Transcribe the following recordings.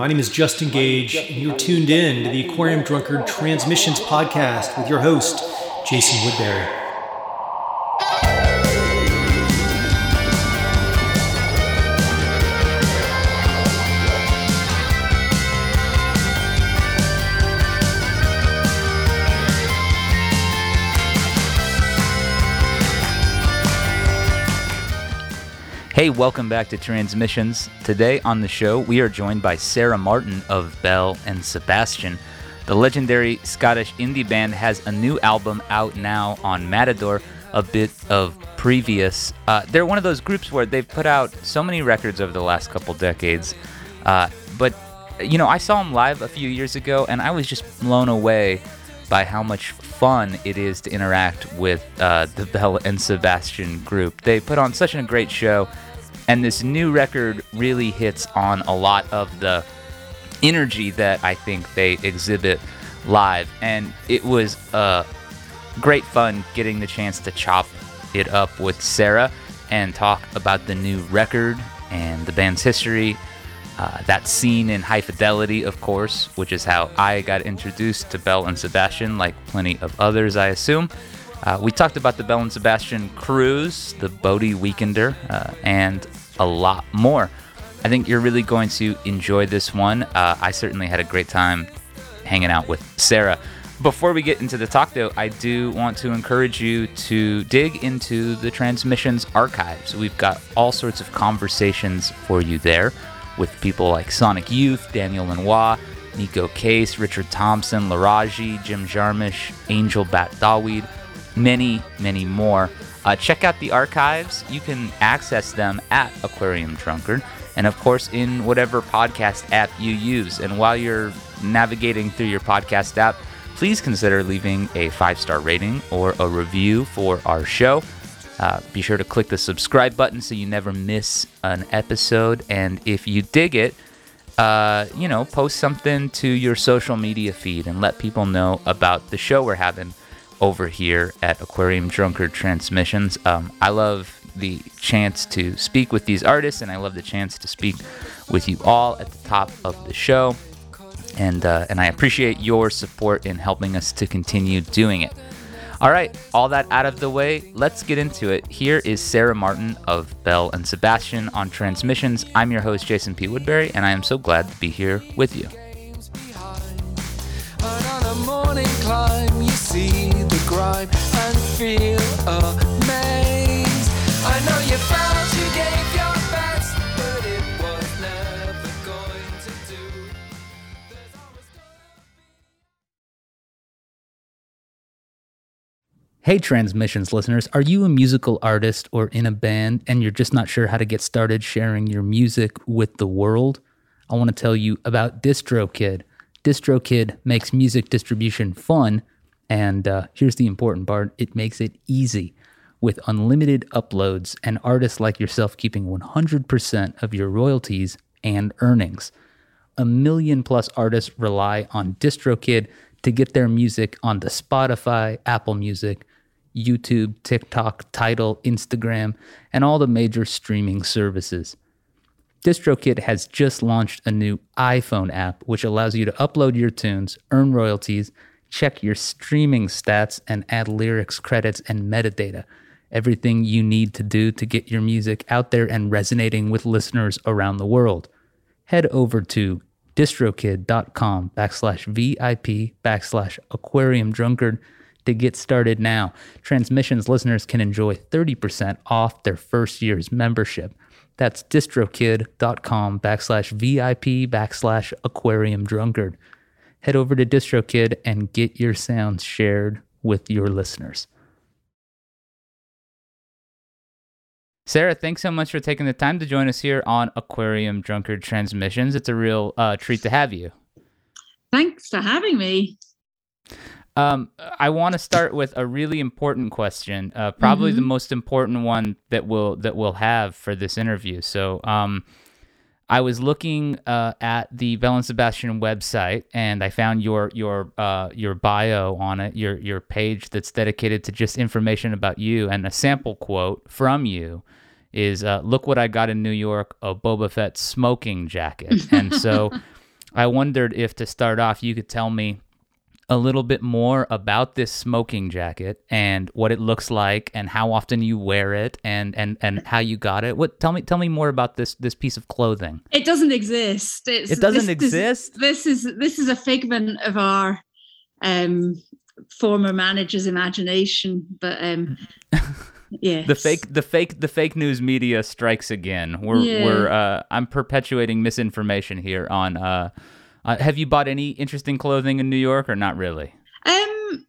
My name is Justin Gage, and you're tuned in to the Aquarium Drunkard Transmissions podcast with your host, Jason Woodbury. Hey, welcome back to Transmissions. Today on the show, we are joined by Sarah Martin of Belle and Sebastian. The legendary Scottish indie band has a new album out now on Matador, a bit of previous. Uh, they're one of those groups where they've put out so many records over the last couple decades. Uh, but, you know, I saw them live a few years ago and I was just blown away by how much fun it is to interact with uh, the Belle and Sebastian group. They put on such a great show, and this new record really hits on a lot of the energy that I think they exhibit live. And it was uh, great fun getting the chance to chop it up with Sarah and talk about the new record and the band's history uh, that scene in High Fidelity, of course, which is how I got introduced to Belle and Sebastian, like plenty of others, I assume. Uh, we talked about the Belle and Sebastian cruise, the Bowlie Weekender, uh, and a lot more. I think you're really going to enjoy this one. Uh, I certainly had a great time hanging out with Sarah. Before we get into the talk, though, I do want to encourage you to dig into the transmissions archives. We've got all sorts of conversations for you there with people like Sonic Youth, Daniel Lanois, Neko Case, Richard Thompson, Laraji, Jim Jarmusch, Angel Bat Dawid, many, many more. Uh, check out the archives. You can access them at Aquarium Drunkard, and of course, in whatever podcast app you use. And while you're navigating through your podcast app, please consider leaving a five star rating or a review for our show. Uh, be sure to click the subscribe button so you never miss an episode. And if you dig it, uh, you know, post something to your social media feed and let people know about the show we're having over here at Aquarium Drunkard Transmissions. Um, I love the chance to speak with these artists, and I love the chance to speak with you all at the top of the show. And uh, and I appreciate your support in helping us to continue doing it. All right, all that out of the way, let's get into it. Here is Sarah Martin of Belle and Sebastian on Transmissions. I'm your host, Jason P. Woodbury, and I am so glad to be here with you. I know you felt you gave your best, but it was never going to do. Hey, Transmissions listeners, are you a musical artist or in a band and you're just not sure how to get started sharing your music with the world? I want to tell you about DistroKid. DistroKid makes music distribution fun, and uh, here's the important part it makes it easy. With unlimited uploads and artists like yourself keeping 100% of your royalties and earnings. A million plus artists rely on DistroKid to get their music onto Spotify, Apple Music, YouTube, TikTok, Tidal, Instagram, and all the major streaming services. DistroKid has just launched a new iPhone app which allows you to upload your tunes, earn royalties, check your streaming stats, and add lyrics, credits, and metadata. Everything you need to do to get your music out there and resonating with listeners around the world. Head over to distrokid.com backslash VIP backslash aquarium drunkard to get started now. Transmissions listeners can enjoy 30% off their first year's membership. That's distrokid.com backslash VIP backslash aquarium drunkard. Head over to DistroKid and get your sounds shared with your listeners. Sarah, thanks so much for taking the time to join us here on Aquarium Drunkard Transmissions. It's a real uh, treat to have you. Thanks for having me. Um, I want to start with a really important question, uh, probably mm-hmm. the most important one that we'll that we'll have for this interview. So, um, I was looking uh, at the Belle and Sebastian website, and I found your your uh, your bio on it, your your page that's dedicated to just information about you, and a sample quote from you is uh, "Look what I got in New York: a Boba Fett smoking jacket." and so, I wondered if to start off you could tell me a little bit more about this smoking jacket and what it looks like and how often you wear it and and and how you got it. What tell me tell me more about this this piece of clothing. It doesn't exist. It's, it doesn't this, exist. This, this is this is a figment of our um former manager's imagination, but um yeah the fake the fake the fake news media strikes again we're Yeah. we're uh i'm perpetuating misinformation here on uh, uh have you bought any interesting clothing in new york or not really Um,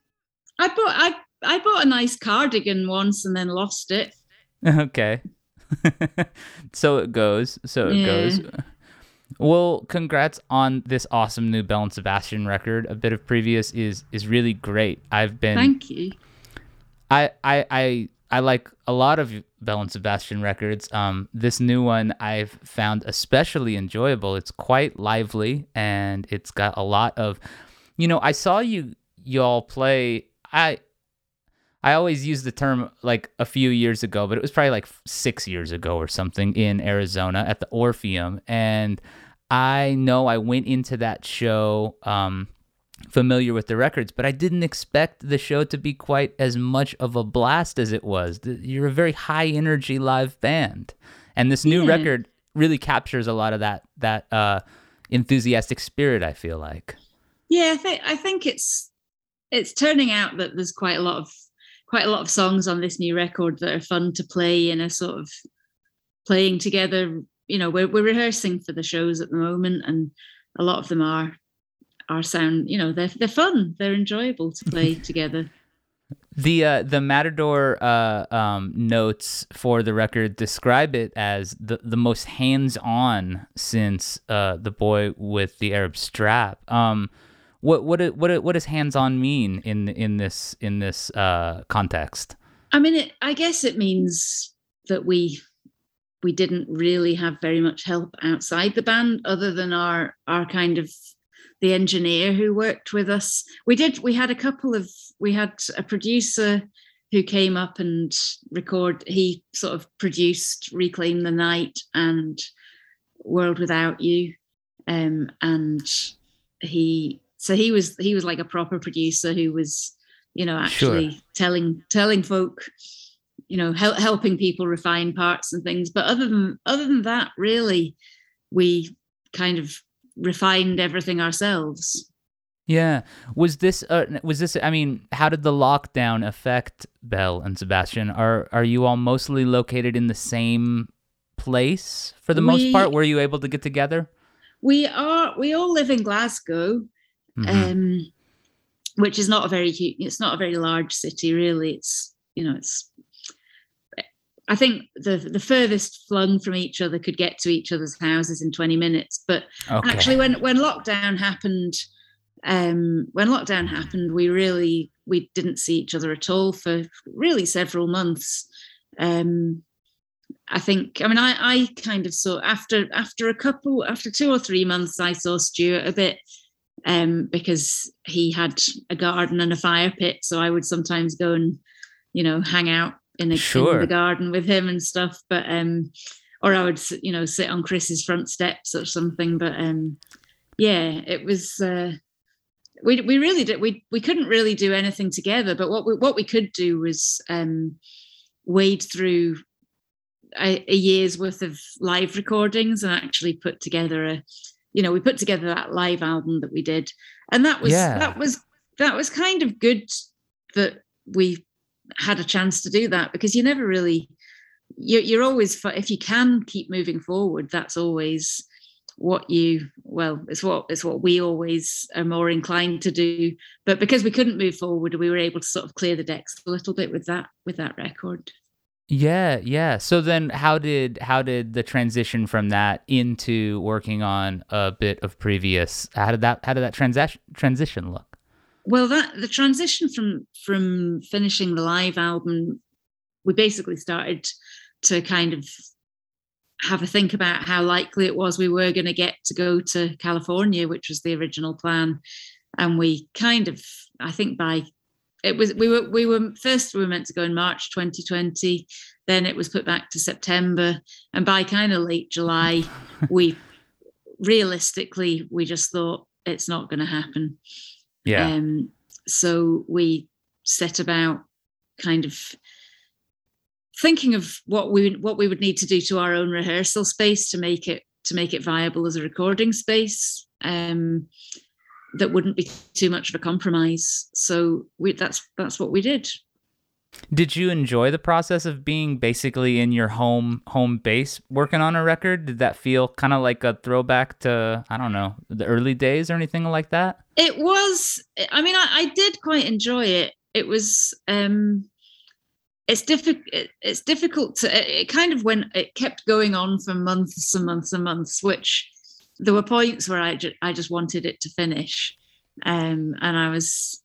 I bought I I bought a nice cardigan once and then lost it. okay so it goes so it Yeah. goes well congrats on this awesome new belle and sebastian record a bit of previous is is really great i've been Thank you. I, I I I like a lot of Belle and Sebastian records. Um, this new one I've found especially enjoyable. It's quite lively and it's got a lot of, you know, I saw you y'all play. I I always use the term like a few years ago, but it was probably like six years ago or something in Arizona at the Orpheum, and I know I went into that show. Um, familiar with the records, but I didn't expect the show to be quite as much of a blast as it was. You're a very high energy live band, and this new Yeah. record really captures a lot of that that uh, enthusiastic spirit. I feel like. Yeah, I think I think it's it's turning out that there's quite a lot of quite a lot of songs on this new record that are fun to play in a sort of playing together. You know, we're we're rehearsing for the shows at the moment, and a lot of them are are sound. You know, they're they're fun. They're enjoyable to play together. The uh, the Matador uh, um, notes for the record describe it as the, the most hands on since uh, the boy with the Arab strap. Um, what what what what does hands on mean in in this in this uh, context? I mean, it, I guess it means that we we didn't really have very much help outside the band, other than our our kind of the engineer who worked with us. We did. We had a couple of. We had a producer who came up and record. He sort of produced "Reclaim the Night" and "World Without You," um, and he. So he was he was like a proper producer who was you know Sure. actually telling telling folk you know hel- helping people refine parts and things but other than other than that really we kind of refined everything ourselves Yeah, was this uh, was this? I mean, how did the lockdown affect Belle and Sebastian? Are are you all mostly located in the same place for the most part? Were you able to get together? we are we all live in glasgow Mhm. um which is not a very it's not a very large city really it's you know it's i think the the furthest flung from each other could get to each other's houses in 20 minutes but okay. actually when when lockdown happened um when lockdown happened we really we didn't see each other at all for really several months um i think i mean i i kind of saw after after a couple after two or three months i saw stuart a bit um because he had a garden and a fire pit so i would sometimes go and you know hang out in, a, Sure. in the garden with him and stuff but um or i would you know sit on chris's front steps or something but um yeah it was uh we we really did we we couldn't really do anything together but what we what we could do was um wade through a, a year's worth of live recordings and actually put together a you know we put together that live album that we did and that was Yeah. that was that was kind of good that we had a chance to do that because you never really you're, you're always if you can keep moving forward that's always what you well it's what it's what we always are more inclined to do but because we couldn't move forward we were able to sort of clear the decks a little bit with that with that record Yeah, yeah. So then how did how did the transition from that into working on a bit of previous how did that how did that transaction transition look? Well that the transition from from finishing the live album we basically started to kind of have a think about how likely it was we were going to get to go to california which was the original plan and we kind of i think by it was we were we were first we were meant to go in march 2020 then it was put back to september and by kind of late july we realistically, we just thought it's not going to happen. Yeah. Um, so we set about kind of thinking of what we what we would need to do to our own rehearsal space to make it to make it viable as a recording space um, that wouldn't be too much of a compromise. So we, that's that's what we did. Did you enjoy the process of being basically in your home home base working on a record? Did that feel kind of like a throwback to I don't know the early days or anything like that? It was. I mean, I, I did quite enjoy it. It was. um it's difficult. It's difficult to. It kind of went. It kept going on for months and months and months, which there were points where I just I just wanted it to finish, um, and I was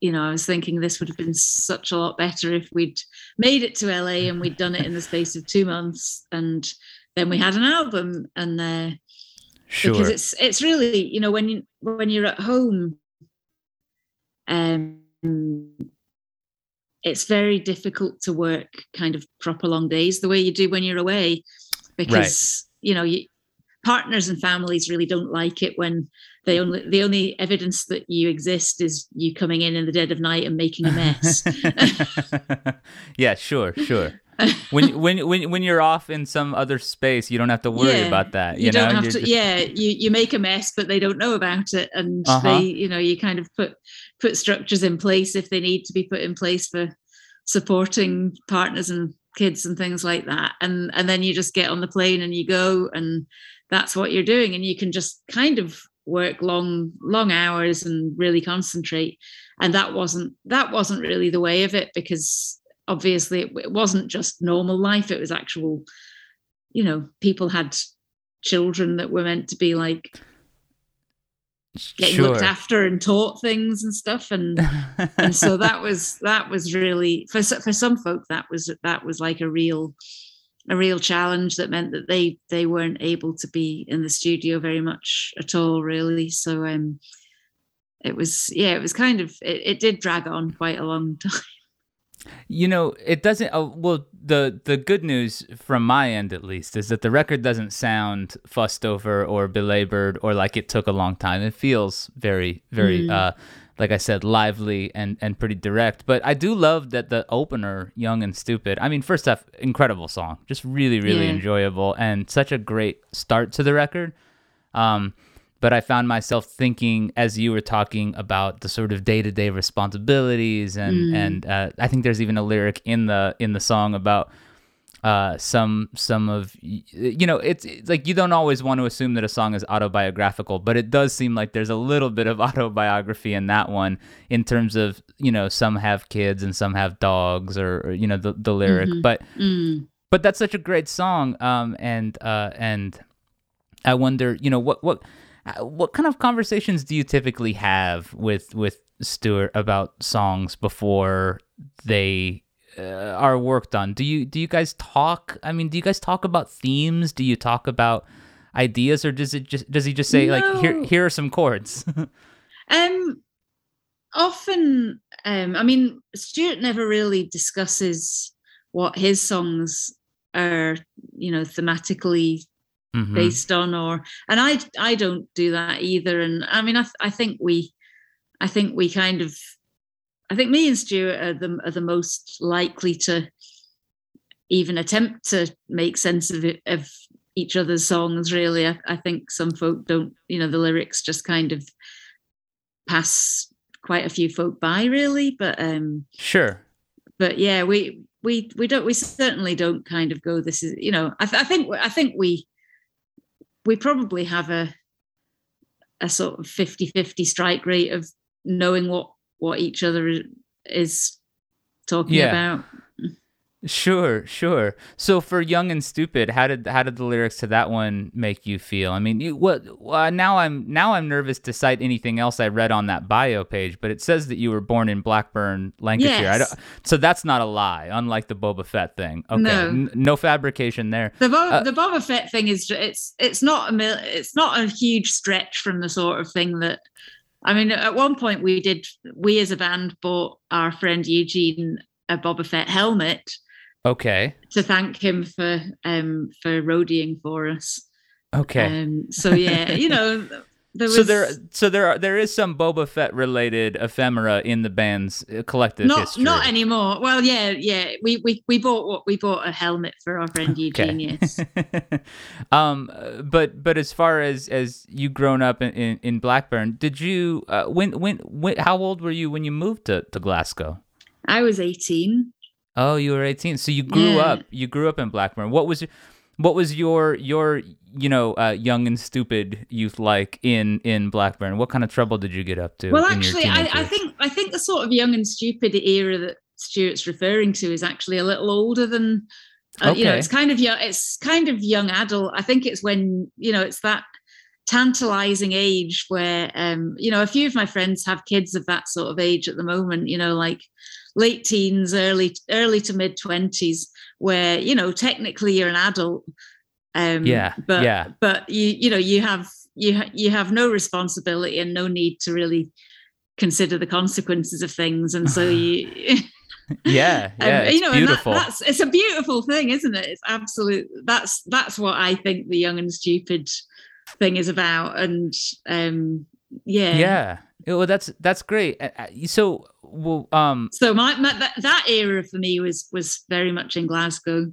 you know, I was thinking this would have been such a lot better if we'd made it to LA and we'd done it in the space of two months, and then we had an album. And uh, Sure. because it's it's really you know when you when you're at home, um, it's very difficult to work kind of proper long days the way you do when you're away, because you know you, partners and families really don't like it when they only the only evidence that you exist is you coming in in the dead of night and making a mess. yeah, sure, sure. When when when when you're off in some other space, you don't have to worry Yeah, about that. You, you, don't have You're to just- yeah you you make a mess but they don't know about it and Uh-huh. they you know you kind of put put structures in place if they need to be put in place for supporting partners and kids and things like that and and then you just get on the plane and you go and that's what you're doing. And you can just kind of work long long hours and really concentrate. And that wasn't that wasn't really the way of it because obviously it, it wasn't just normal life. It was actual you know people had children that were meant to be like getting sure. looked after and taught things and stuff. And and so that was that was really for for some folk that was that was like a real a real challenge that meant that they they weren't able to be in the studio very much at all really so um it was yeah it was kind of it, it did drag on quite a long time You know, it doesn't. Uh, well, the the good news from my end, at least, is that the record doesn't sound fussed over or belabored or like it took a long time. It feels very, very, uh, like I said, lively and and pretty direct. But I do love that the opener, "Young and Stupid." I mean, first off, incredible song, just really, really Yeah. enjoyable, and such a great start to the record. Um, but I found myself thinking as you were talking about the sort of day to day responsibilities, and Mm. and uh, I think there's even a lyric in the in the song about uh, some some of you know it's, it's like you don't always want to assume that a song is autobiographical, but it does seem like there's a little bit of autobiography in that one in terms of you know some have kids and some have dogs or, or you know the the lyric, Mhm. but Mm. but that's such a great song um and uh and i wonder you know what what uh, what kind of conversations do you typically have with with Stuart about songs before they uh, are worked on do you do you guys talk i mean do you guys talk about themes do you talk about ideas or does it just does he just say like here here are some chords Um, often, um, I mean, Stuart never really discusses what his songs are, you know, thematically Mhm. based on, or and I I don't do that either. And I mean, I th- I think we, I think we kind of, I think me and Stuart are the are the most likely to even attempt to make sense of it of each other's songs. Really, I, I think some folk don't, you know, the lyrics just kind of pass quite a few folk by really but um sure but yeah we we we don't we certainly don't kind of go this is you know i, th- I think i think we we probably have a a sort of 50 50 strike rate of knowing what what each other is- talking Yeah. about Sure, sure. So for Young and Stupid, how did how did the lyrics to that one make you feel? I mean, you, what uh, now I'm now I'm nervous to cite anything else I read on that bio page, but it says that you were born in Blackburn, Lancashire. I Yes. don't, so that's not a lie, unlike the Boba Fett thing. Okay, No. N- no fabrication there. The Bo- Uh, the Boba Fett thing is it's it's not a mil- it's not a huge stretch from the sort of thing that I mean at one point we did we as a band bought our friend Eugene a Boba Fett helmet Okay, to thank him for um for roadieing for us Okay. Um, so yeah, you know, there was so there, so there, are, there is some Boba Fett related ephemera in the band's uh, collective not history. not anymore. Well, yeah, yeah. We we we bought what we bought a helmet for our friend Eugene. Yes. um, but but as far as as you grown up in, in, in Blackburn, did you uh, when, when when how old were you when you moved to to Glasgow? I was eighteen. Oh, you were eighteen. So you grew Yeah. up. You grew up in Blackburn. What was what was your your you know uh, young and stupid youth like in in Blackburn? What kind of trouble did you get up to? Well, actually, I, I think I think the sort of young and stupid era that Stuart's referring to is actually a little older than. Uh, You know, it's kind of young. It's kind of young adult. I think it's when you know it's that tantalizing age where um you know a few of my friends have kids of that sort of age at the moment you know like late teens early early to mid 20s where you know technically you're an adult um Yeah, but yeah. but you you know you have you you have no responsibility and no need to really consider the consequences of things and so you yeah, um, yeah, it's you know and that- that's it's a beautiful thing isn't it it's absolute that's that's what i think the young and stupid thing is about and um yeah yeah. Well, that's that's great. So, well, um, so my, my that, that era for me was was very much in glasgow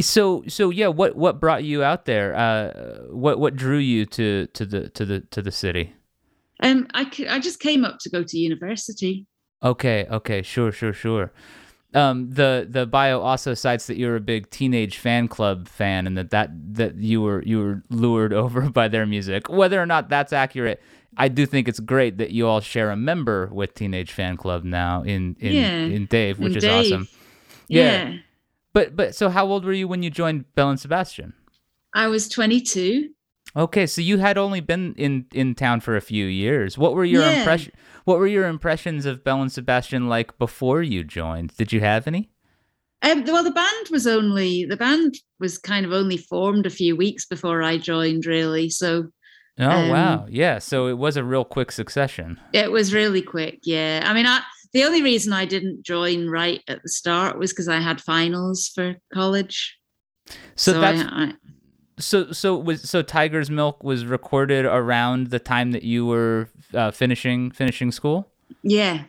So so yeah, what what brought you out there? Uh, what what drew you to to the to the to the city? um i i just came up to go to university Okay, okay, sure, sure, sure. Um, the the bio also cites that you're a big teenage fanclub fan, and that that that you were you were lured over by their music. Whether or not that's accurate, I do think it's great that you all share a member with Teenage Fanclub now in in Yeah, in Dave, which is Dave. awesome. yeah. But but so how old were you when you joined Belle and Sebastian? i was 22 Okay, so you had only been in in town for a few years. What were your Yeah. impression? What were your impressions of Belle and Sebastian like before you joined? Did you have any? Um, well, the band was only the band was kind of only formed a few weeks before I joined, really. So Oh Um, wow, yeah. So it was a real quick succession. it was really quick. Yeah, I mean, I, the only reason I didn't join right at the start was because I had finals for college. So, that's I, I, so so was so Tiger's Milk was recorded around the time that you were uh, finishing finishing school. yeah,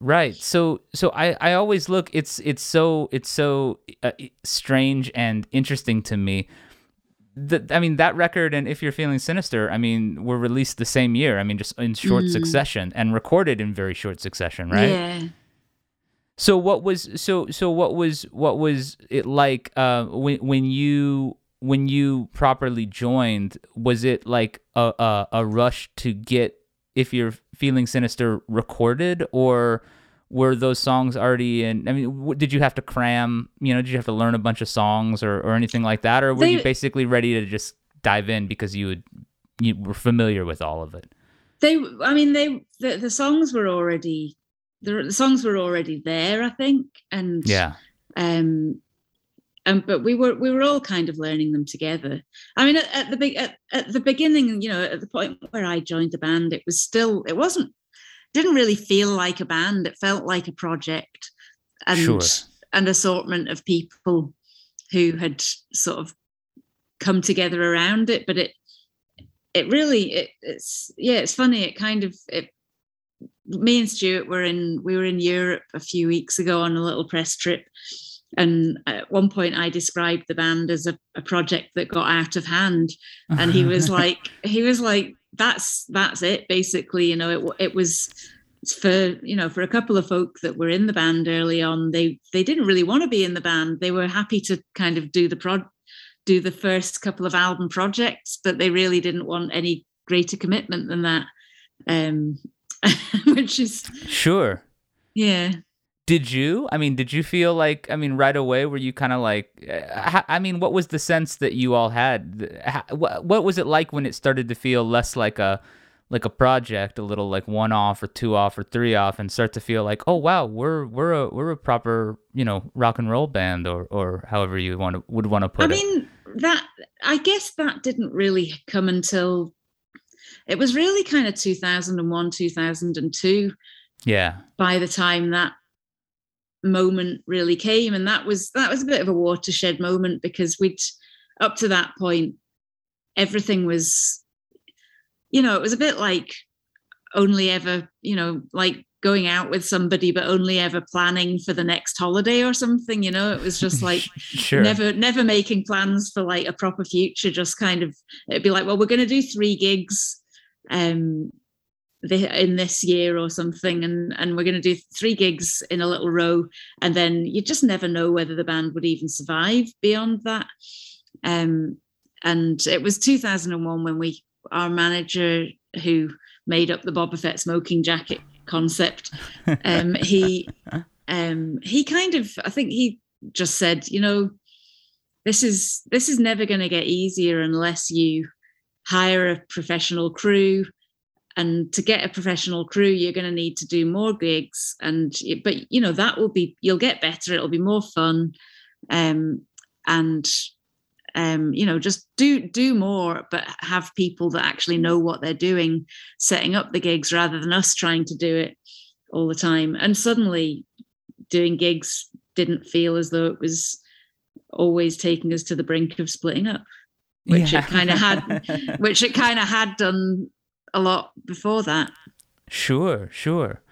Right. So so I I always look it's it's so it's so uh, strange and interesting to me. That I mean that record and if you're feeling sinister, I mean were released the same year. I mean just in short Mm. succession and recorded in very short succession, right? yeah. So what was so so what was what was it like uh when when you when you properly joined was it like a a, a rush to get if you're feeling sinister recorded or were those songs already in I mean w- did you have to cram you know did you have to learn a bunch of songs or or anything like that? Or were you basically ready to just dive in because you would you were familiar with all of it? They, I mean, they the, the songs were already the, the songs were already there, I think, and yeah. um um, but we were we were all kind of learning them together. I mean, at, at the big at, at the beginning, you know, at the point where I joined the band, it was still it wasn't didn't really feel like a band. It felt like a project, and Sure. an assortment of people who had sort of come together around it. But it it really it, it's yeah, it's funny. It kind of it. Me and Stuart were in we were in Europe a few weeks ago on a little press trip, and at one point I described the band as a, a project that got out of hand, and he uh-huh. was like he was like that's that's it basically. You know, it it was for you know for a couple of folk that were in the band early on they they didn't really want to be in the band they were happy to kind of do the prod do the first couple of album projects but they really didn't want any greater commitment than that um which is sure yeah Did you? I mean, did you feel like? I mean, right away, were you kind of like? Eh, i mean, what was the sense that you all had? What was it like when it started to feel less like a like a project, a little like one off or two off or three off, and start to feel like, oh wow, we're we're a we're a proper you know rock and roll band, or or however you want to would want to put i it. mean that i guess that didn't really come until it was really kind of 2001 2002 Yeah, by the time that moment really came and that was that was a bit of a watershed moment because we'd up to that point everything was, you know, it was a bit like only ever, you know, like going out with somebody but only ever planning for the next holiday or something you know it was just like sure. never never making plans for like a proper future just kind of it'd be like well we're going to do three gigs um in this year or something and and we're going to do three gigs in a little row and then you just never know whether the band would even survive beyond that um and it was 2001 when we our manager who made up the Boba Fett smoking jacket concept. Um, he um, he kind of I think he just said, you know, this is this is never going to get easier unless you hire a professional crew and to get a professional crew you're going to need to do more gigs and but you know that will be you'll get better it'll be more fun um, and um, you know just do do more but have people that actually know what they're doing setting up the gigs rather than us trying to do it all the time and suddenly doing gigs didn't feel as though it was always taking us to the brink of splitting up which yeah. it kind of had which it kind of had done a lot before that sure sure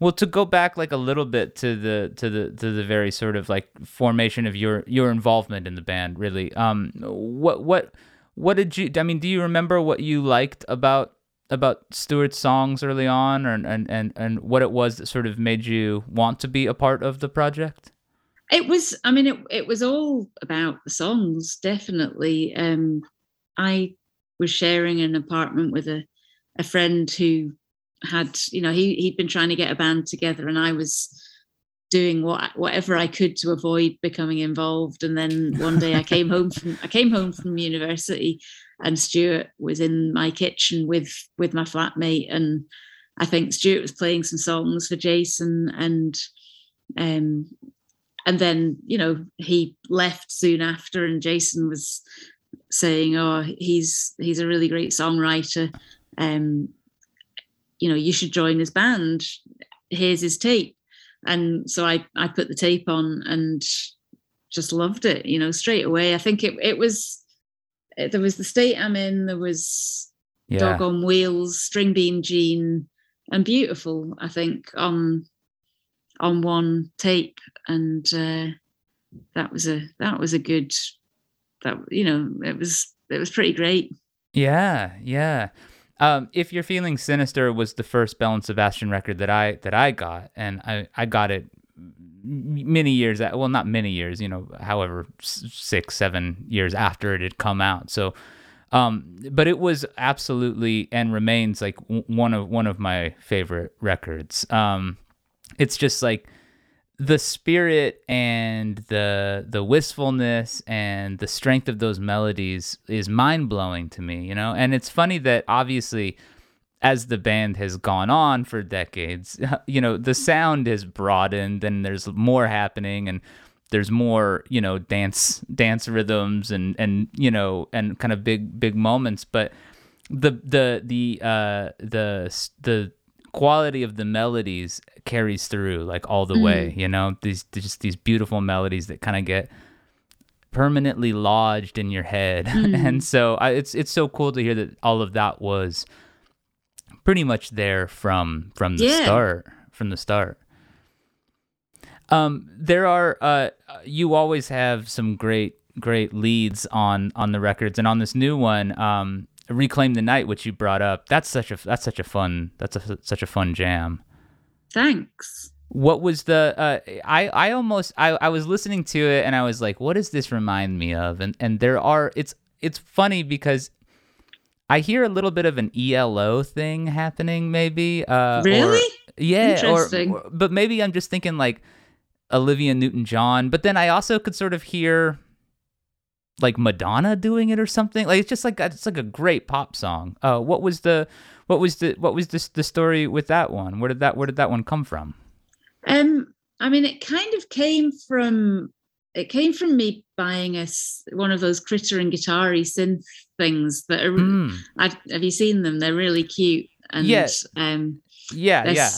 well, to go back like a little bit to the to the to the very sort of like formation of your your involvement in the band, really. Um, what what what did you? I mean, do you remember what you liked about about Stuart's songs early on, or, and and and what it was that sort of made you want to be a part of the project? It was. I mean, it it was all about the songs, definitely. Um, I was sharing an apartment with a a friend who had you know he he'd been trying to get a band together and I was doing what whatever I could to avoid becoming involved. And then one day I came home from I came home from university and Stuart was in my kitchen with with my flatmate. And I think Stuart was playing some songs for Jason and um and then you know he left soon after and Jason was saying oh he's he's a really great songwriter um you know, you should join his band. Here's his tape. And so I, I put the tape on and just loved it, you know, straight away. I think it, it was, it, there was the state I'm in, there was yeah. Dog on Wheels, String Bean Jean, and Beautiful, I think, on on one tape. And uh, that was a that was a good that you know, it was it was pretty great. Yeah, yeah. Um, if you're feeling sinister was the first Belle and Sebastian record that I that I got, and I I got it many years well not many years you know however six seven years after it had come out. So um, but it was absolutely and remains like one of one of my favorite records. Um, it's just like the spirit and the the wistfulness and the strength of those melodies is mind blowing to me, you know. And it's funny that obviously, as the band has gone on for decades, you know, the sound has broadened and there's more happening and there's more, you know, dance dance rhythms and and you know and kind of big big moments, but the the the uh the the quality of the melodies carries through like all the mm. way you know these just these beautiful melodies that kind of get permanently lodged in your head mm. and so I, it's it's so cool to hear that all of that was pretty much there from from the yeah. start from the start um there are uh you always have some great great leads on on the records and on this new one um reclaim the night which you brought up that's such a that's such a fun that's a, such a fun jam. Thanks. What was the uh, i i almost I, I was listening to it and i was like what does this remind me of? And and there are it's it's funny because i hear a little bit of an elo thing happening maybe uh really? Or, yeah or, or but maybe i'm just thinking like olivia newton john but then i also could sort of hear like Madonna doing it or something. Like it's just like it's like a great pop song. Uh, what was the what was the what was the the story with that one? Where did that where did that one come from? Um, I mean, it kind of came from it came from me buying a one of those critter and guitari synth things that are. Mm. have you seen them? They're really cute and yes. um, yeah, yeah.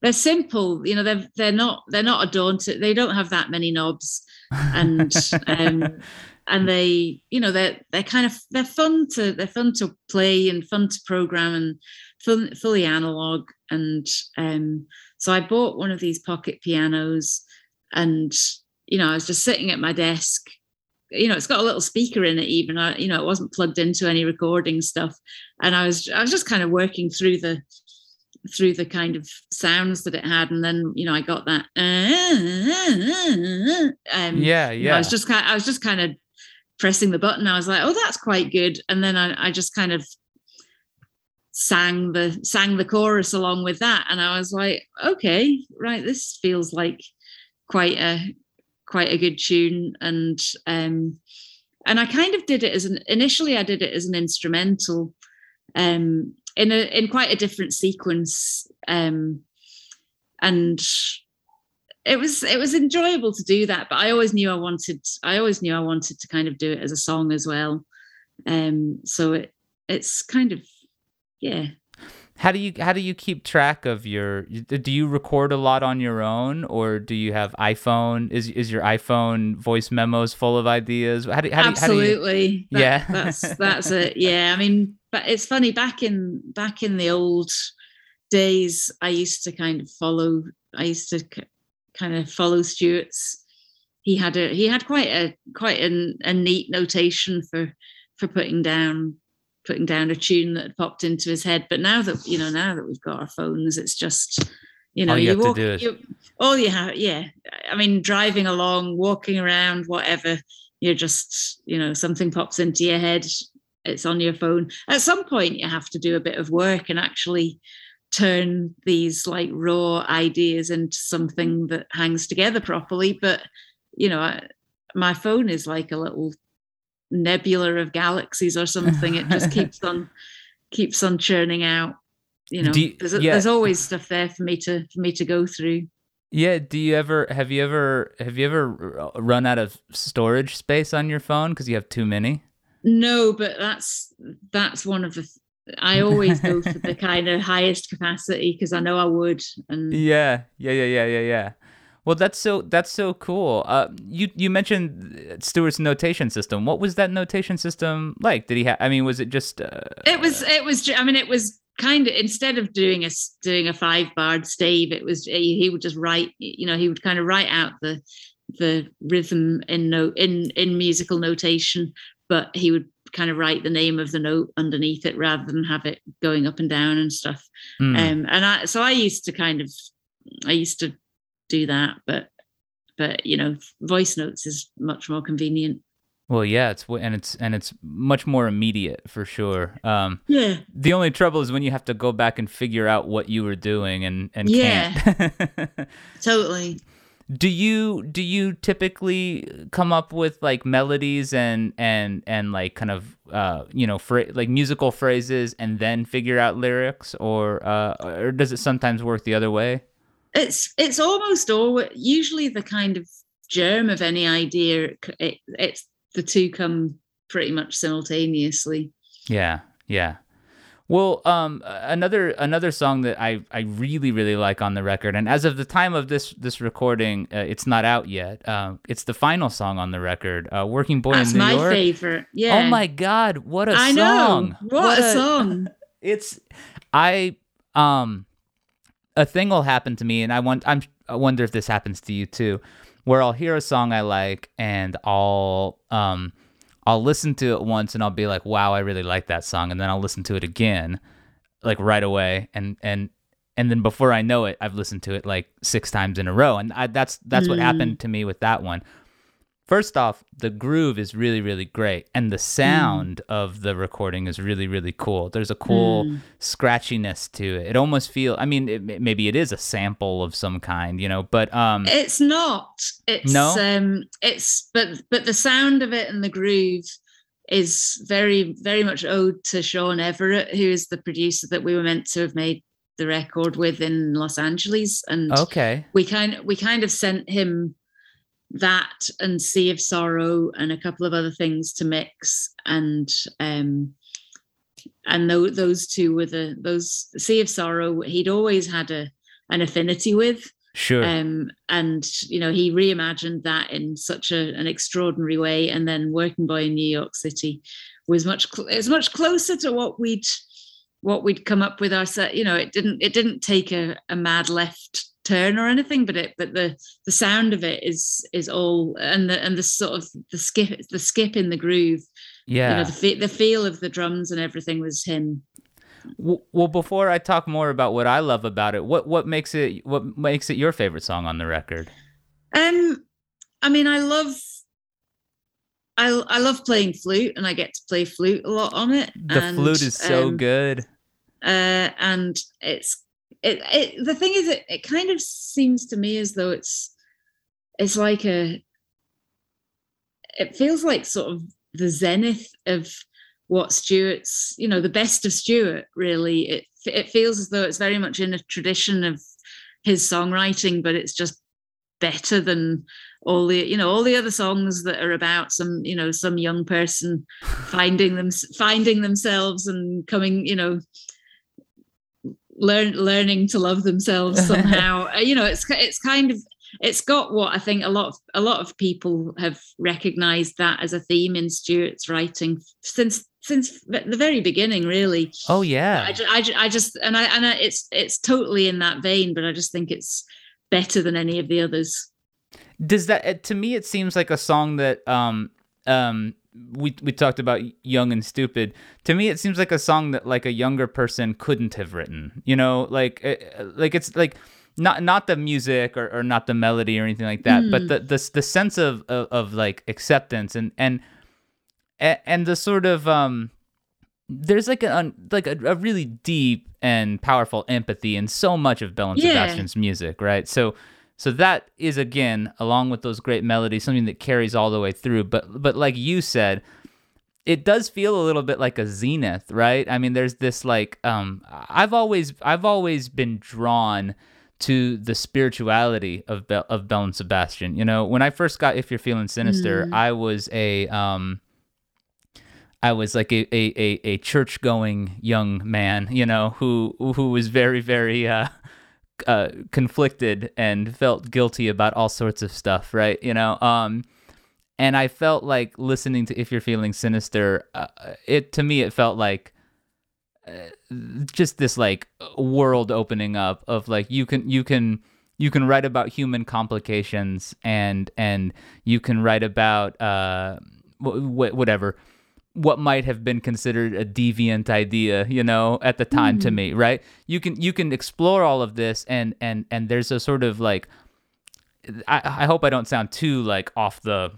They're simple, you know. They're they're not they're not a daunting. They don't have that many knobs, and um, and they you know they're they're kind of they're fun to they're fun to play and fun to program and fun, fully analog. And um so i bought one of these pocket pianos and you know i was just sitting at my desk. You know it's got a little speaker in it even. I, you know it wasn't plugged into any recording stuff. And i was i was just kind of working through the through the kind of sounds that it had. And then you know i got that um, yeah yeah i was just kind of, i was just kind of pressing the button. I was like oh that's quite good. And then i, I just kind of sang the sang the chorus along with that. And i was like okay right this feels like quite a quite a good tune. And um and i kind of did it as an initially i did it as an instrumental um in a in quite a different sequence um and it was it was enjoyable to do that but i always knew i wanted i always knew i wanted to kind of do it as a song as well. Um so it it's kind of yeah. How do you how do you keep track of your do you record a lot on your own or do you have iphone? Is is your iphone voice memos full of ideas? How do, how do, absolutely how do you, that, yeah. that's that's it. Yeah i mean but it's funny back in back in the old days i used to kind of follow i used to kind of follow stuart's he had a he had quite a quite a, a neat notation for for putting down putting down a tune that popped into his head. But now that you know, now that we've got our phones, it's just you know, all you, you walk, you, all you have, yeah. I mean, driving along, walking around, whatever. You're just, you know, something pops into your head. It's on your phone. At some point, you have to do a bit of work and actually turn these like raw ideas into something that hangs together properly. But you know, I, my phone is like a little nebula of galaxies or something. It just keeps on keeps on churning out. You know, you, there's, yeah. there's always stuff there for me to for me to go through. Yeah. Do you ever have you ever have you ever run out of storage space on your phone because you have too many? No, but that's that's one of the. I always go for the kind of highest capacity because I know I would. And yeah, yeah, yeah, yeah, yeah, yeah. Well, that's so that's so cool. Uh, you you mentioned Stuart's notation system. What was that notation system like? Did he have? I mean, was it just? Uh, it was. It was. I mean, it was kind of instead of doing a doing a five barred stave, it was he, he would just write. You know, he would kind of write out the the rhythm in note in in musical notation, but he would kind of write the name of the note underneath it rather than have it going up and down and stuff. Mm. Um, and I so I used to kind of I used to do that but but you know voice notes is much more convenient well yeah it's and it's and it's much more immediate for sure um yeah the only trouble is when you have to go back and figure out what you were doing and and yeah can't. totally do you do you typically come up with like melodies and and and like kind of uh you know fra- like musical phrases and then figure out lyrics? Or uh or does it sometimes work the other way? It's it's almost always usually the kind of germ of any idea it, it's the two come pretty much simultaneously. Yeah yeah well um another another song that i i really really like on the record and as of the time of this this recording uh, it's not out yet uh, it's the final song on the record uh, working boy That's in new my york. favorite. Yeah. oh my god what a I song. Know. what, what a, a song. It's i um a thing will happen to me, and I want I'm I wonder if this happens to you too, where I'll hear a song I like and I'll um I'll listen to it once and I'll be like, wow, I really like that song, and then I'll listen to it again, like right away, and and and then before I know it, I've listened to it like six times in a row, and I, that's that's mm. what happened to me with that one. First off, the groove is really, really great, and the sound mm. of the recording is really, really cool. There's a cool mm. scratchiness to it. It almost feel. I mean, it, maybe it is a sample of some kind, you know, but um, it's not. It's no. Um, it's but but the sound of it and the groove is very, very much owed to Shawn Everett, who is the producer that we were meant to have made the record with in Los Angeles, and okay, we kind we kind of sent him that and Sea of Sorrow and a couple of other things to mix and um and th- those two were the those Sea of Sorrow he'd always had a an affinity with Sure. Um, and you know, he reimagined that in such a, an extraordinary way. And then Working Boy in New York City was much cl- it's much closer to what we'd what we'd come up with our set. You know, it didn't it didn't take a, a mad left turn or anything, but it but the the sound of it is is all and the and the sort of the skip the skip in the groove. Yeah. You know, the the feel of the drums and everything was him. Well, before I talk more about what I love about it, what what makes it what makes it your favorite song on the record? Um, I mean, I love I I love playing flute, and I get to play flute a lot on it. The and, flute is so um, good. Uh, and it's it, it. The thing is, it it kind of seems to me as though it's it's like a. It feels like sort of the zenith of what Stuart's, you know, the best of Stuart. Really, it it feels as though it's very much in a tradition of his songwriting, but it's just better than all the you know all the other songs that are about some you know some young person finding them finding themselves and coming you know learn learning to love themselves somehow. Uh, you know it's it's kind of it's got what i think a lot of a lot of people have recognized that as a theme in stuart's writing since since the very beginning really. Oh yeah. I, I, I just and i and I, it's it's totally in that vein but i just think it's better than any of the others. Does that to me it seems like a song that um um we we talked about young and stupid to me it seems like a song that like a younger person couldn't have written you know like uh, like it's like not not the music or, or not the melody or anything like that mm. but the, the the sense of, of, of like acceptance and and and the sort of um there's like a like a, a really deep and powerful empathy in so much of Belle and yeah. Sebastian's music right so so that is again, along with those great melodies, something that carries all the way through. But but like you said, it does feel a little bit like a zenith, right? I mean, there's this like um I've always I've always been drawn to the spirituality of of Belle and Sebastian. You know, when I first got If You're Feeling Sinister, mm. I was a um I was like a a, a, a church going young man, you know, who who was very very uh uh, conflicted and felt guilty about all sorts of stuff, right? You know, um, and I felt like listening to "If You're Feeling Sinister," uh, it to me it felt like uh, just this like world opening up of like you can you can you can write about human complications and and you can write about uh wh- whatever what might have been considered a deviant idea, you know, at the time mm. to me, right? You can you can explore all of this and and and there's a sort of like I, I hope I don't sound too like off the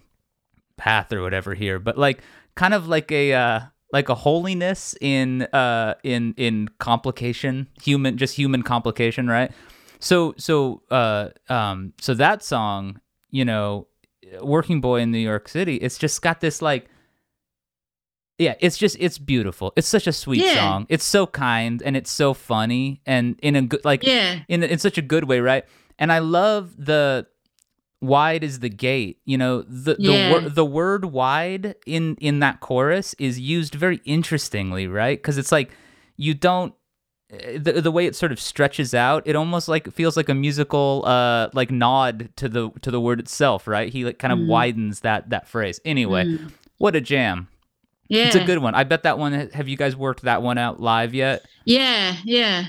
path or whatever here, but like kind of like a uh like a holiness in uh in in complication, human just human complication, right? So so uh um so that song, you know, Working Boy in New York City, it's just got this like yeah, it's just it's beautiful. It's such a sweet yeah. song. It's so kind and it's so funny and in a good like yeah. in in such a good way, right? And I love the wide is the gate. You know, the yeah. the, wor- the word wide in in that chorus is used very interestingly, right? Cuz it's like you don't eh, the, the way it sort of stretches out, it almost like feels like a musical uh like nod to the to the word itself, right? He like kind of mm. widens that that phrase. Anyway, mm. what a jam. Yeah. It's a good one. I bet that one have you guys worked that one out live yet? Yeah, yeah.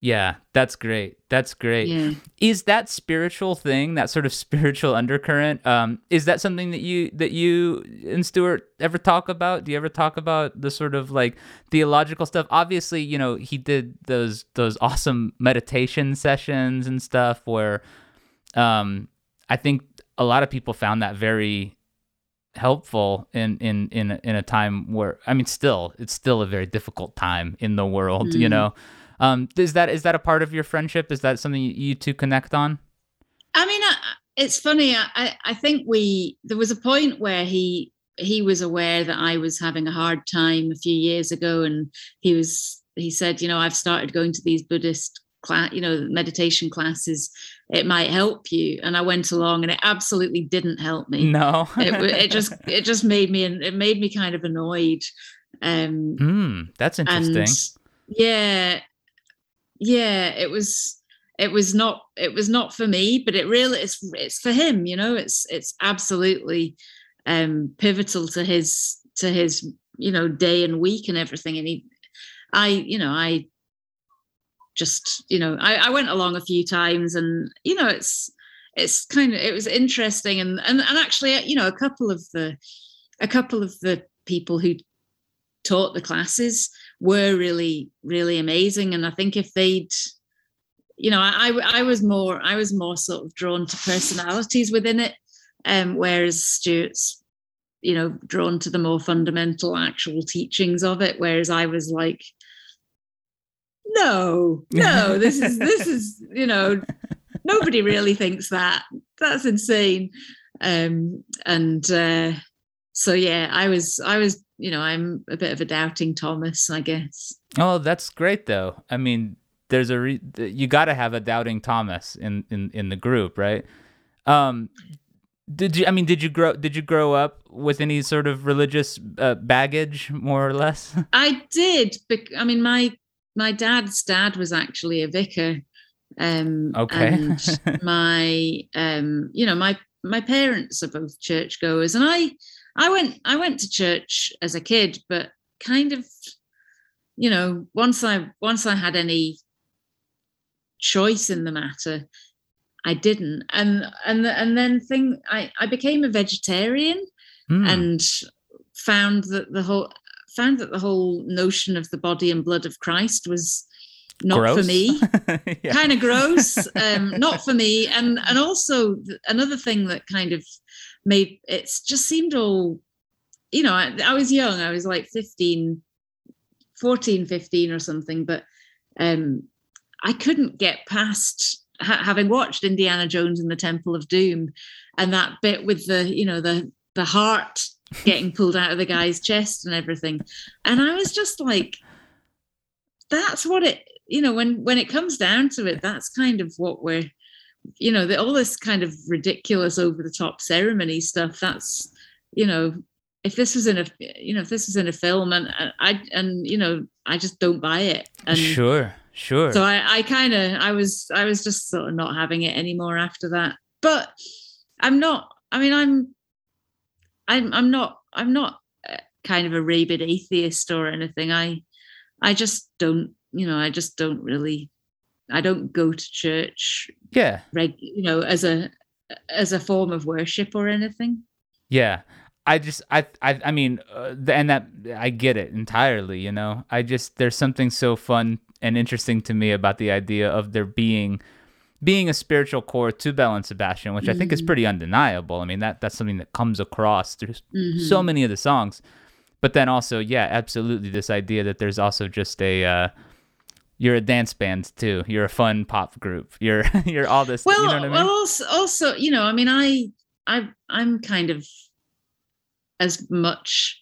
Yeah, that's great. That's great. Yeah. Is that spiritual thing, that sort of spiritual undercurrent, um, is that something that you that you and Stuart ever talk about? Do you ever talk about the sort of like theological stuff? Obviously, you know, he did those those awesome meditation sessions and stuff where um I think a lot of people found that very helpful in in in in a time where I mean still it's still a very difficult time in the world mm. you know? Um is that is that a part of your friendship? Is that something you two connect on? I mean it's funny I I think we there was a point where he he was aware that I was having a hard time a few years ago and he was he said you know I've started going to these Buddhist class you know meditation classes it might help you. And i went along and it absolutely didn't help me. No. It, it, just it just made me and it made me kind of annoyed. Um mm, that's interesting. yeah yeah it was it was not it was not for me but it really it's it's for him you know it's it's absolutely um pivotal to his to his you know day and week and everything. And he i you know i just you know I, I went along a few times and you know it's it's kind of it was interesting. And and, and actually you know a couple of the a couple of the people who taught the classes were really really amazing. And i think if they'd you know I, I was more i was more sort of drawn to personalities within it um whereas stuart's you know drawn to the more fundamental actual teachings of it whereas i was like no no this is this is you know nobody really thinks that. That's insane. Um and uh so yeah i was i was you know i'm a bit of a doubting thomas i guess. Oh that's great though. I mean there's a re- you got to have a doubting thomas in in in the group right? Um did you i mean did you grow did you grow up with any sort of religious uh, baggage more or less? I did i mean my my dad's dad was actually a vicar um okay and my um you know my my parents are both churchgoers and i i went i went to church as a kid but kind of you know once i once i had any choice in the matter I didn't. And and and then thing I I became a vegetarian mm. and found that the whole found that the whole notion of the body and blood of Christ was not gross. for me yeah. kind of gross um not for me and and also another thing that kind of made it just seemed all you know I, I was young i was like 15 14 15 or something but um i couldn't get past ha- having watched Indiana Jones and the Temple of Doom, and that bit with the you know the the heart getting pulled out of the guy's chest and everything, and I was just like, that's what it you know when when it comes down to it, that's kind of what we're you know the, all this kind of ridiculous over the top ceremony stuff. That's you know if this was in a you know if this was in a film and I and you know I just don't buy it. And sure Sure. So I, I kind of, I was, I was just sort of not having it anymore after that. But I'm not. I mean, I'm, I'm, I'm not. I'm not uh, kind of a rabid atheist or anything. I, I just don't. You know, I just don't really. I don't go to church. Yeah. Reg, you know, as a as a form of worship or anything. Yeah. I just I I I mean, uh, and that I get it entirely. You know, I just there's something so fun and interesting to me about the idea of there being being a spiritual core to Belle and Sebastian, which mm-hmm. I think is mm-hmm. pretty undeniable. I mean that that's something that comes across through mm-hmm. so many of the songs. But then also, yeah, absolutely, this idea that there's also just a uh, you're a dance band too. You're a fun pop group. You're you're all this. Well, you know I mean? well, also, also, you know, I mean, I I I'm kind of as much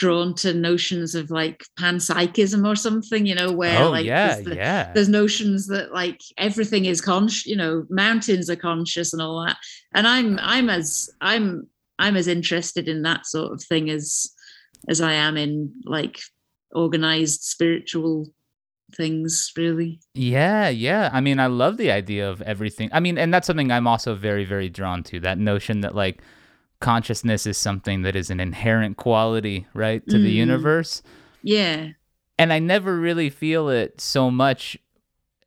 drawn to notions of like panpsychism or something, you know, where oh, like yeah, there's, the, yeah. there's notions that like everything is conscious, you know, mountains are conscious and all that. And I'm I'm as I'm I'm as interested in that sort of thing as as I am in like organized spiritual things really yeah yeah i mean i love the idea of everything i mean and that's something i'm also very very drawn to that notion that like consciousness is something that is an inherent quality, right, to mm. the universe. Yeah. And I never really feel it so much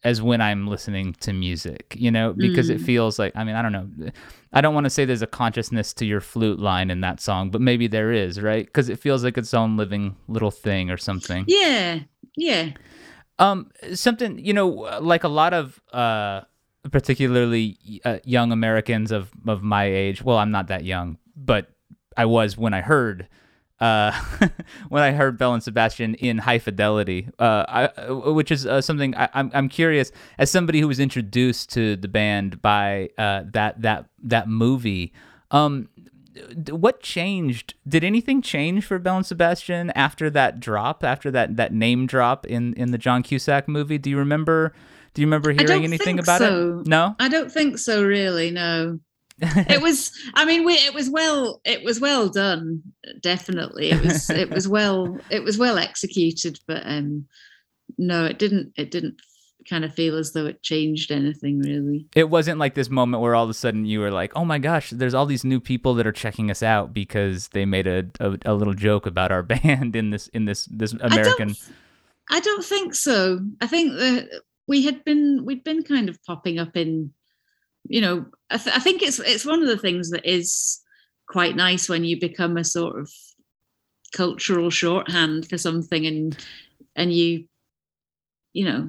as when I'm listening to music, you know, because mm. it feels like, I mean, I don't know. I don't want to say there's a consciousness to your flute line in that song, but maybe there is, right? Because it feels like its own living little thing or something. Yeah. Yeah. Um, something, you know, like a lot of, uh, particularly uh, young Americans of, of my age. Well, I'm not that young, but I was when I heard uh, when I heard Belle and Sebastian in High Fidelity, uh, I, uh, which is uh, something I, am I'm, I'm curious as somebody who was introduced to the band by uh, that that that movie. Um, what changed? Did anything change for Belle and Sebastian after that drop? After that that name drop in in the John Cusack movie? Do you remember? Do you remember hearing anything about so. it? No, I don't think so. Really, no it was i mean we, it was well it was well done definitely it was it was well it was well executed but um no it didn't it didn't kind of feel as though it changed anything really. It wasn't like this moment where all of a sudden you were like, "Oh my gosh, there's all these new people that are checking us out because they made a a, a little joke about our band in this in this this American." I don't, I don't think so. I think that we had been we'd been kind of popping up in, you know, I, th- I think it's it's one of the things that is quite nice when you become a sort of cultural shorthand for something and and you you know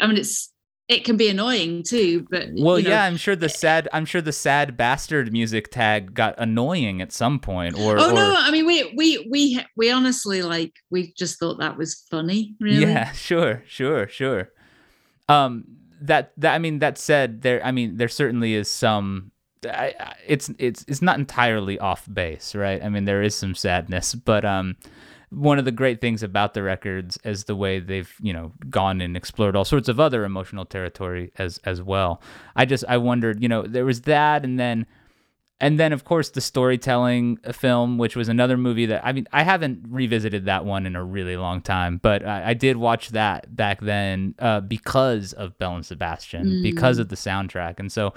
i mean it's it can be annoying too but well you know, yeah i'm sure the sad i'm sure the sad bastard music tag got annoying at some point or oh or, no i mean we we we we honestly like we just thought that was funny really. Yeah sure sure sure. Um that that i mean that said there i mean there certainly is some I, I, it's it's it's not entirely off base right? I mean there is some sadness but um one of the great things about the records is the way they've you know gone and explored all sorts of other emotional territory as as well. I just i wondered you know there was that and then and then of course the storytelling film which was another movie that i mean i haven't revisited that one in a really long time but i, I did watch that back then uh, because of belle and sebastian Mm. because of the soundtrack and so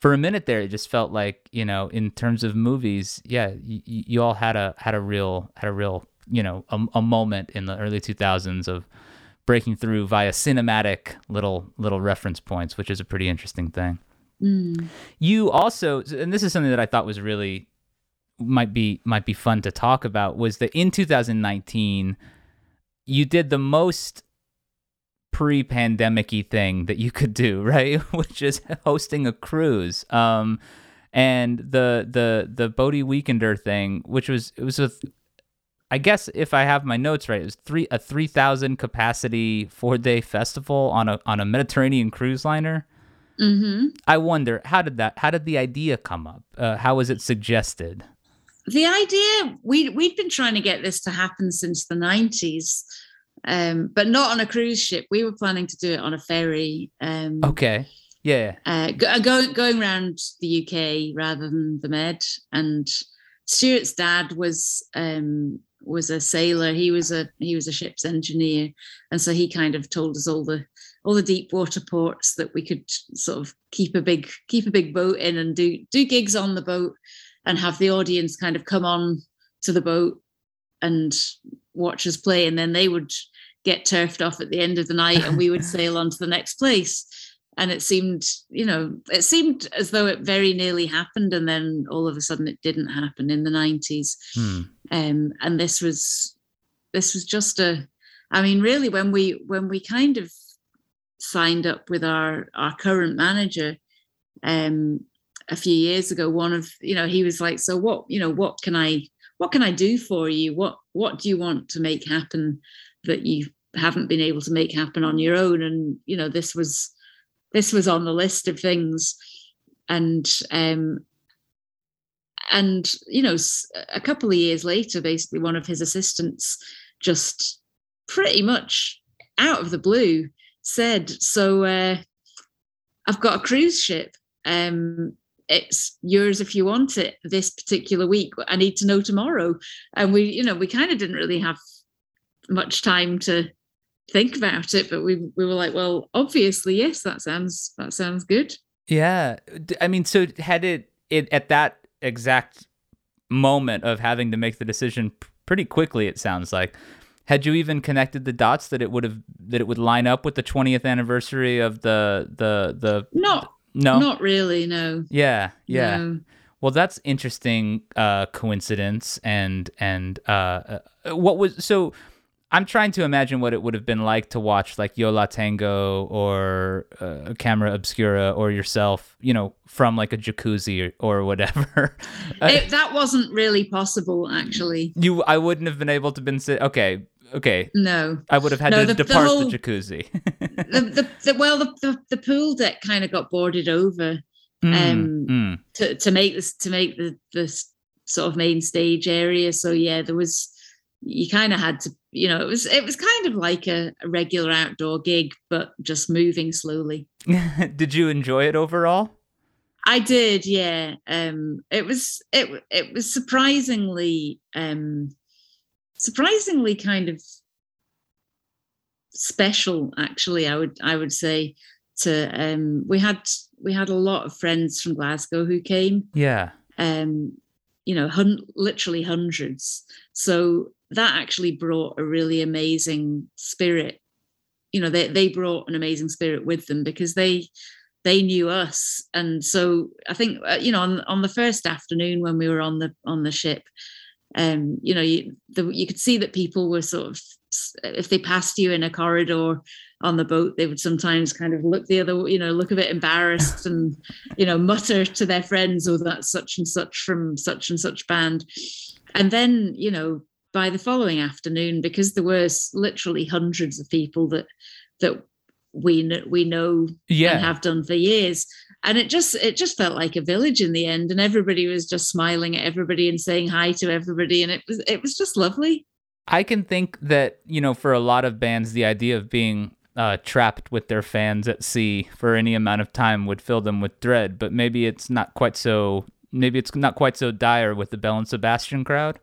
for a minute there it just felt like you know in terms of movies yeah you, you all had a had a real had a real you know a, a moment in the early 2000s of breaking through via cinematic little little reference points which is a pretty interesting thing Mm. you also and this is something that i thought was really might be might be fun to talk about was that in 2019 you did the most pre-pandemic-y thing that you could do right which is hosting a cruise um and the the the Bowlie Weekender thing which was it was a I guess if I have my notes right, it was three a three thousand capacity four day festival on a on a Mediterranean cruise liner. Hmm I wonder how did that how did the idea come up? Uh, how was it suggested? the idea we we'd been trying to get this to happen since the 90s um but not on a cruise ship we were planning to do it on a ferry um Okay, yeah, uh, go, going going around the UK rather than the Med. And Stuart's dad was um, was a sailor. He was a he was a ship's engineer, and so he kind of told us all the all the deep water ports that we could sort of keep a big keep a big boat in and do do gigs on the boat, and have the audience kind of come on to the boat and watch us play, and then they would get turfed off at the end of the night, and we would sail on to the next place. And it seemed you know it seemed as though it very nearly happened. And then all of a sudden it didn't happen in the 90s Hmm. um, and this was this was just a i mean really when we when we kind of signed up with our our current manager um a few years ago one of you know he was like so what you know what can i what can i do for you? What what do you want to make happen that you haven't been able to make happen on your own? And you know this was this was on the list of things. And um and you know a couple of years later basically one of his assistants just pretty much out of the blue said so uh i've got a cruise ship um it's yours if you want it this particular week i need to know tomorrow and we you know we kind of didn't really have much time to think about it but we we were like well obviously yes that sounds that sounds good yeah. I mean, so had it it at that exact moment of having to make the decision pretty quickly. It sounds like. Had you even connected the dots that it would have that it would line up with the 20th anniversary of the the the not no not really no yeah yeah no. Well, that's interesting uh, coincidence, and and uh, uh, what was so. I'm trying to imagine what it would have been like to watch like Yo La Tengo or uh, Camera Obscura or yourself, you know, from like a jacuzzi or, or whatever. Uh, It, that wasn't really possible actually you, I wouldn't have been able to been sit. Okay, okay, no I would have had No, to the- the depart whole- the jacuzzi. the, the, the well the, the, the pool deck kind of got boarded over Mm, um, mm. to, to make this to make the the sort of main stage area so yeah there was you kind of had to you know it was it was kind of like a, a regular outdoor gig but just moving slowly Did you enjoy it overall? I did, yeah. Um, it was it it was surprisingly um, surprisingly kind of special actually i would i would say to um we had we had a lot of friends from glasgow who came. Yeah. Um you know hun- literally hundreds. So that actually brought a really amazing spirit. You know they, they brought an amazing spirit with them because they they knew us. And so i think uh, you know on, on the first afternoon when we were on the on the ship um you know you the, you could see that people were sort of if they passed you in a corridor on the boat, they would sometimes kind of look the other, you know, look a bit embarrassed and, you know, mutter to their friends, oh, that's such and such from such and such band. And then, you know, by the following afternoon, because there were literally hundreds of people that that we we know yeah. and have done for years, and it just it just felt like a village in the end, and everybody was just smiling at everybody and saying hi to everybody, and it was it was just lovely. I can think that, you know, for a lot of bands, the idea of being uh, trapped with their fans at sea for any amount of time would fill them with dread, but maybe it's not quite so, maybe it's not quite so dire with the Belle and Sebastian crowd.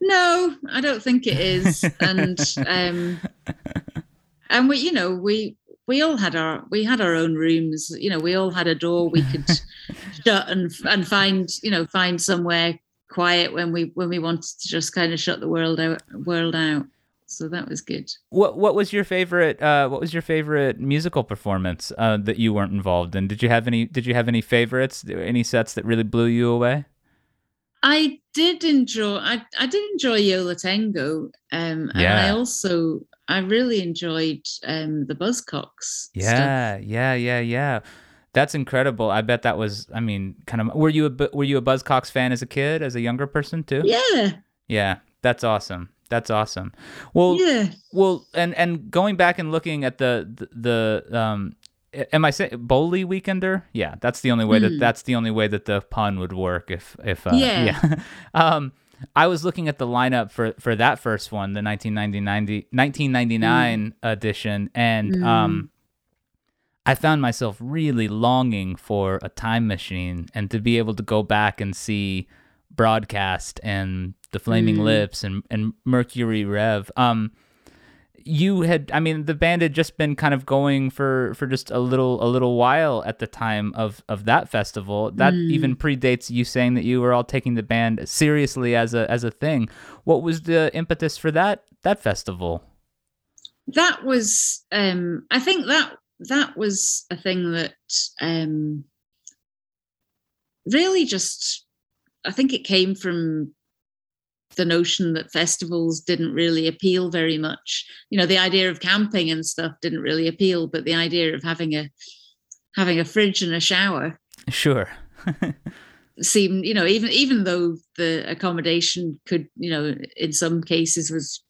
No, I don't think it is. and, um, and we, you know, we, we all had our we had our own rooms you know we all had a door we could shut and and find you know find somewhere quiet when we when we wanted to just kind of shut the world out world out. So that was good. What what was your favorite uh what was your favorite musical performance uh that you weren't involved in? Did you have any did you have any favorites any sets that really blew you away? I did enjoy i i did enjoy Yo La Tengo um yeah. and i also i really enjoyed um the buzzcocks yeah stuff. yeah yeah yeah that's incredible. I bet that was. I mean, kind of. Were you a were you a Buzzcocks fan as a kid, as a younger person too? Yeah. Yeah, that's awesome. That's awesome. Well, yeah. Well, and and going back and looking at the the, the um, am I saying Bowlie Weekender? Yeah, that's the only way mm. that hmm. that's the only way that the pun would work. If if uh, yeah. yeah. um, I was looking at the lineup for for that first one, the 1990, 1999 mm. edition, and mm. um I found myself really longing for a time machine and to be able to go back and see broadcast and the flaming mm. lips and, and mercury rev um you had i mean the band had just been kind of going for for just a little a little while at the time of of that festival. That mm. even predates you saying that you were all taking the band seriously as a as a thing. What was the impetus for that that festival? That was um i think that that was a thing that um, really just, I think it came from the notion that festivals didn't really appeal very much. You know, the idea of camping and stuff didn't really appeal, but the idea of having a having a fridge and a shower, sure, seemed you know even even though the accommodation could you know in some cases was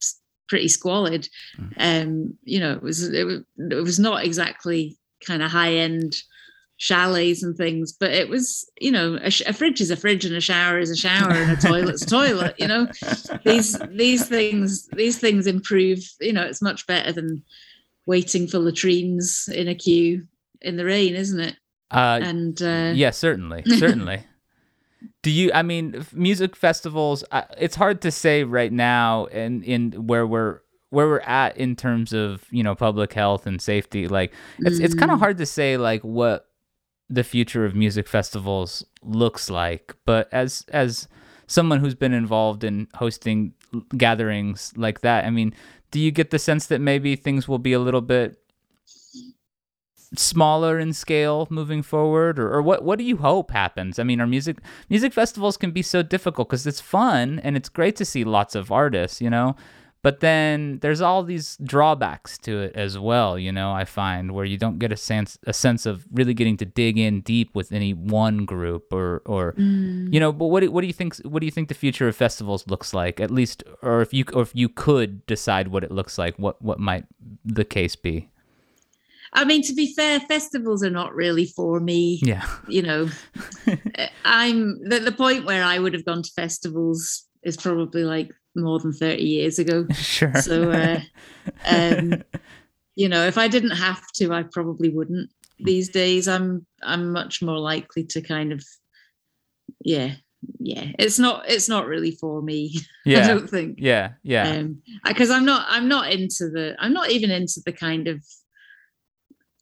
pretty squalid. Mm. Um, you know, it was it was it was not exactly kind of high end chalets and things, but it was you know a, a, fridge is a fridge and a shower is a shower and a toilet's a toilet. You know, these these things these things improve. You know, it's much better than waiting for latrines in a queue in the rain, isn't it? Uh, and uh, yeah, certainly, certainly do you i mean music festivals it's hard to say right now in in where we're where we're at in terms of you know public health and safety like it's mm. it's kind of hard to say like what the future of music festivals looks like. But as as someone who's been involved in hosting gatherings like that i mean do you get the sense that maybe things will be a little bit smaller in scale moving forward? Or, or what what do you hope happens? I mean our music music festivals can be so difficult because it's fun and it's great to see lots of artists you know but then there's all these drawbacks to it as well you know i find where you don't get a sense a sense of really getting to dig in deep with any one group or or mm. you know but what do, what do you think what do you think the future of festivals looks like at least or if you or if you could decide what it looks like what what might the case be I mean, to be fair, festivals are not really for me. Yeah. You know, I'm the, the point where I would have gone to festivals is probably like more than 30 years ago. Sure. So, uh, um, you know, if I didn't have to, I probably wouldn't. These days, I'm I'm much more likely to kind of, yeah, yeah, it's not it's not really for me. Yeah. I don't think. Yeah, yeah. Um, because I'm not I'm not into the I'm not even into the kind of.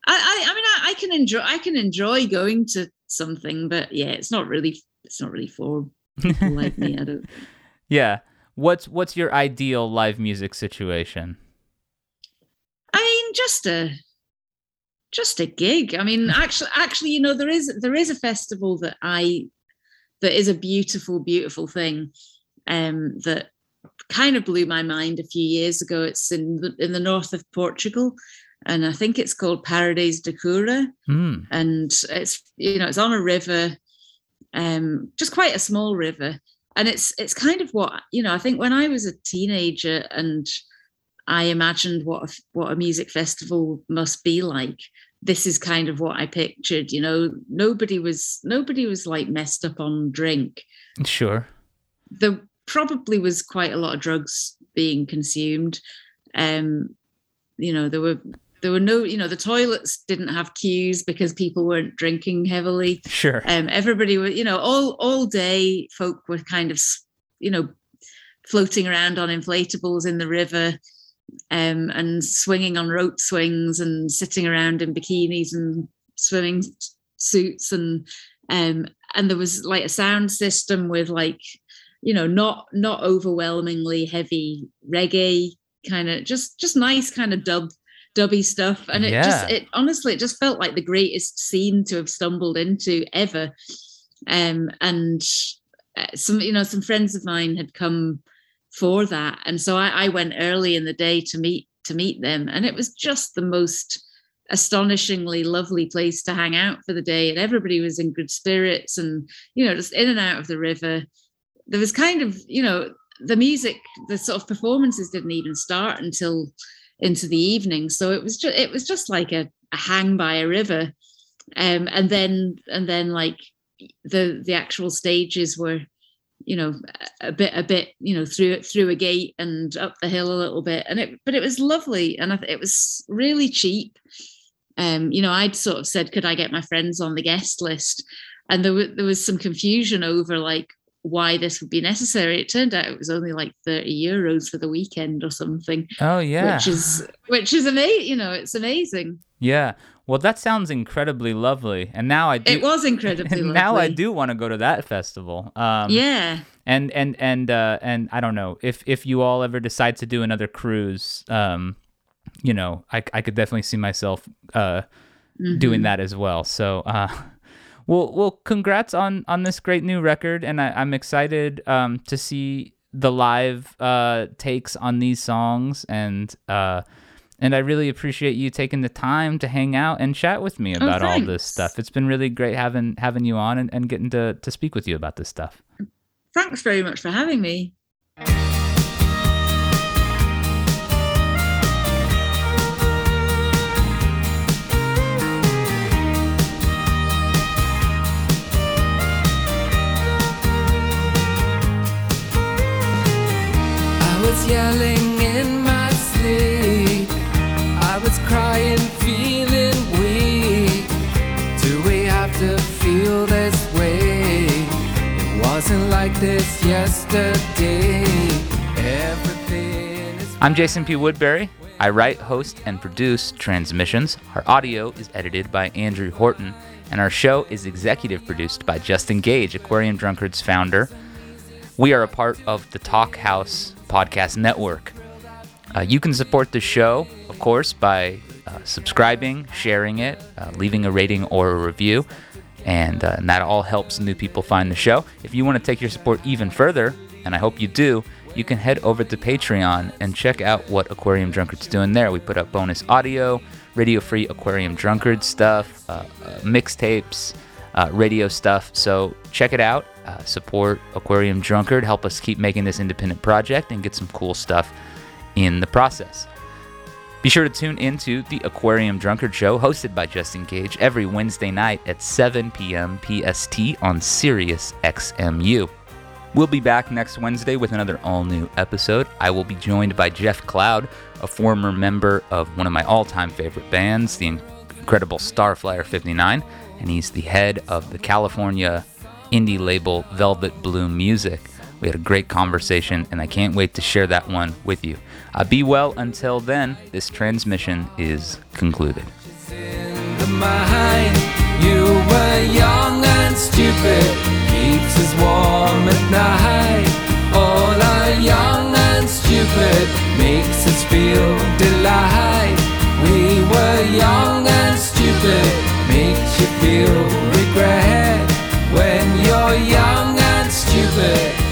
I I, I mean I, I can enjoy I can enjoy going to something, but yeah, it's not really it's not really for people like me. I don't. yeah. What's what's your ideal live music situation? I mean, just a just a gig. I mean, actually, actually, you know, there is there is a festival that I that is a beautiful, beautiful thing um, that kind of blew my mind a few years ago. It's in the, in the north of Portugal, and I think it's called Paredes de Coura, Mm. and it's you know it's on a river, um, just quite a small river, and it's it's kind of what you know. I think when I was a teenager and I imagined what a, what a music festival must be like. This is kind of what I pictured. You know, nobody was nobody was like messed up on drink. Sure. There probably was quite a lot of drugs being consumed. Um, you know, there were there were no, you know, the toilets didn't have queues because people weren't drinking heavily. Sure. Um, everybody was, you know, all all day folk were kind of, you know, floating around on inflatables in the river um, and swinging on rope swings and sitting around in bikinis and swimming suits and um, and there was like a sound system with like you know not not overwhelmingly heavy reggae kind of just just nice kind of dub dubby stuff. And it just it honestly it just felt like the greatest scene to have stumbled into ever. Um and uh, some you know some friends of mine had come for that. And so I, I went early in the day to meet to meet them. And it was just the most astonishingly lovely place to hang out for the day. And everybody was in good spirits and you know just in and out of the river. There was kind of you know the music the sort of performances didn't even start until into the evening. So it was just it was just like a, a hang by a river. Um and then and then like the the actual stages were you know a bit a bit you know through through a gate and up the hill a little bit. And it but it was lovely and it was really cheap. Um you know i'd sort of said could i get my friends on the guest list? And there, w- there was some confusion over like why this would be necessary it turned out it was only like 30 euros for the weekend or something Oh yeah. which is which is amazing you know it's amazing yeah. Well, that sounds incredibly lovely. And now I do it was incredibly and now I do want to go to that festival. Um yeah and and and uh and I don't know if if you all ever decide to do another cruise, um, you know, I I could definitely see myself uh doing Mhm. that as well. So uh well well congrats on on this great new record and I, I'm excited um to see the live uh takes on these songs and uh and I really appreciate you taking the time to hang out and chat with me about all this stuff. It's been really great having having you on and, and getting to, to speak with you about this stuff. thanks very much for having me It wasn't like this yesterday. I'm Jason P. Woodbury. I write, host, and produce Transmissions. Our audio is edited by Andrew Horton, and our show is executive produced by Justin Gage, Aquarium Drunkards founder. We are a part of the Talkhouse Podcast Network. Uh, you can support the show, of course, by uh, subscribing, sharing it, uh, leaving a rating or a review, and, uh, and that all helps new people find the show. If you want to take your support even further, and I hope you do, you can head over to Patreon and check out what Aquarium Drunkard's doing there. We put up bonus audio, radio free Aquarium Drunkard stuff, uh, uh, mixtapes, uh, radio stuff. So check it out. Uh, support Aquarium Drunkard. Help us keep making this independent project and get some cool stuff in the process. Be sure to tune into the Aquarium Drunkard Show, hosted by Justin Gage, every Wednesday night at 7 p.m. PST on Sirius XMU. We'll be back next Wednesday with another all new episode. I will be joined by Jeff Cloud, a former member of one of my all time favorite bands, the incredible Starflyer 59, and he's the head of the California indie label Velvet Blue Music. We had a great conversation, and I can't wait to share that one with you. Uh, be well until then. This transmission is concluded. You were young and stupid, keeps us warm at night. All are young and stupid, makes us feel delight. We were young and stupid, makes you feel regret when you're young and stupid.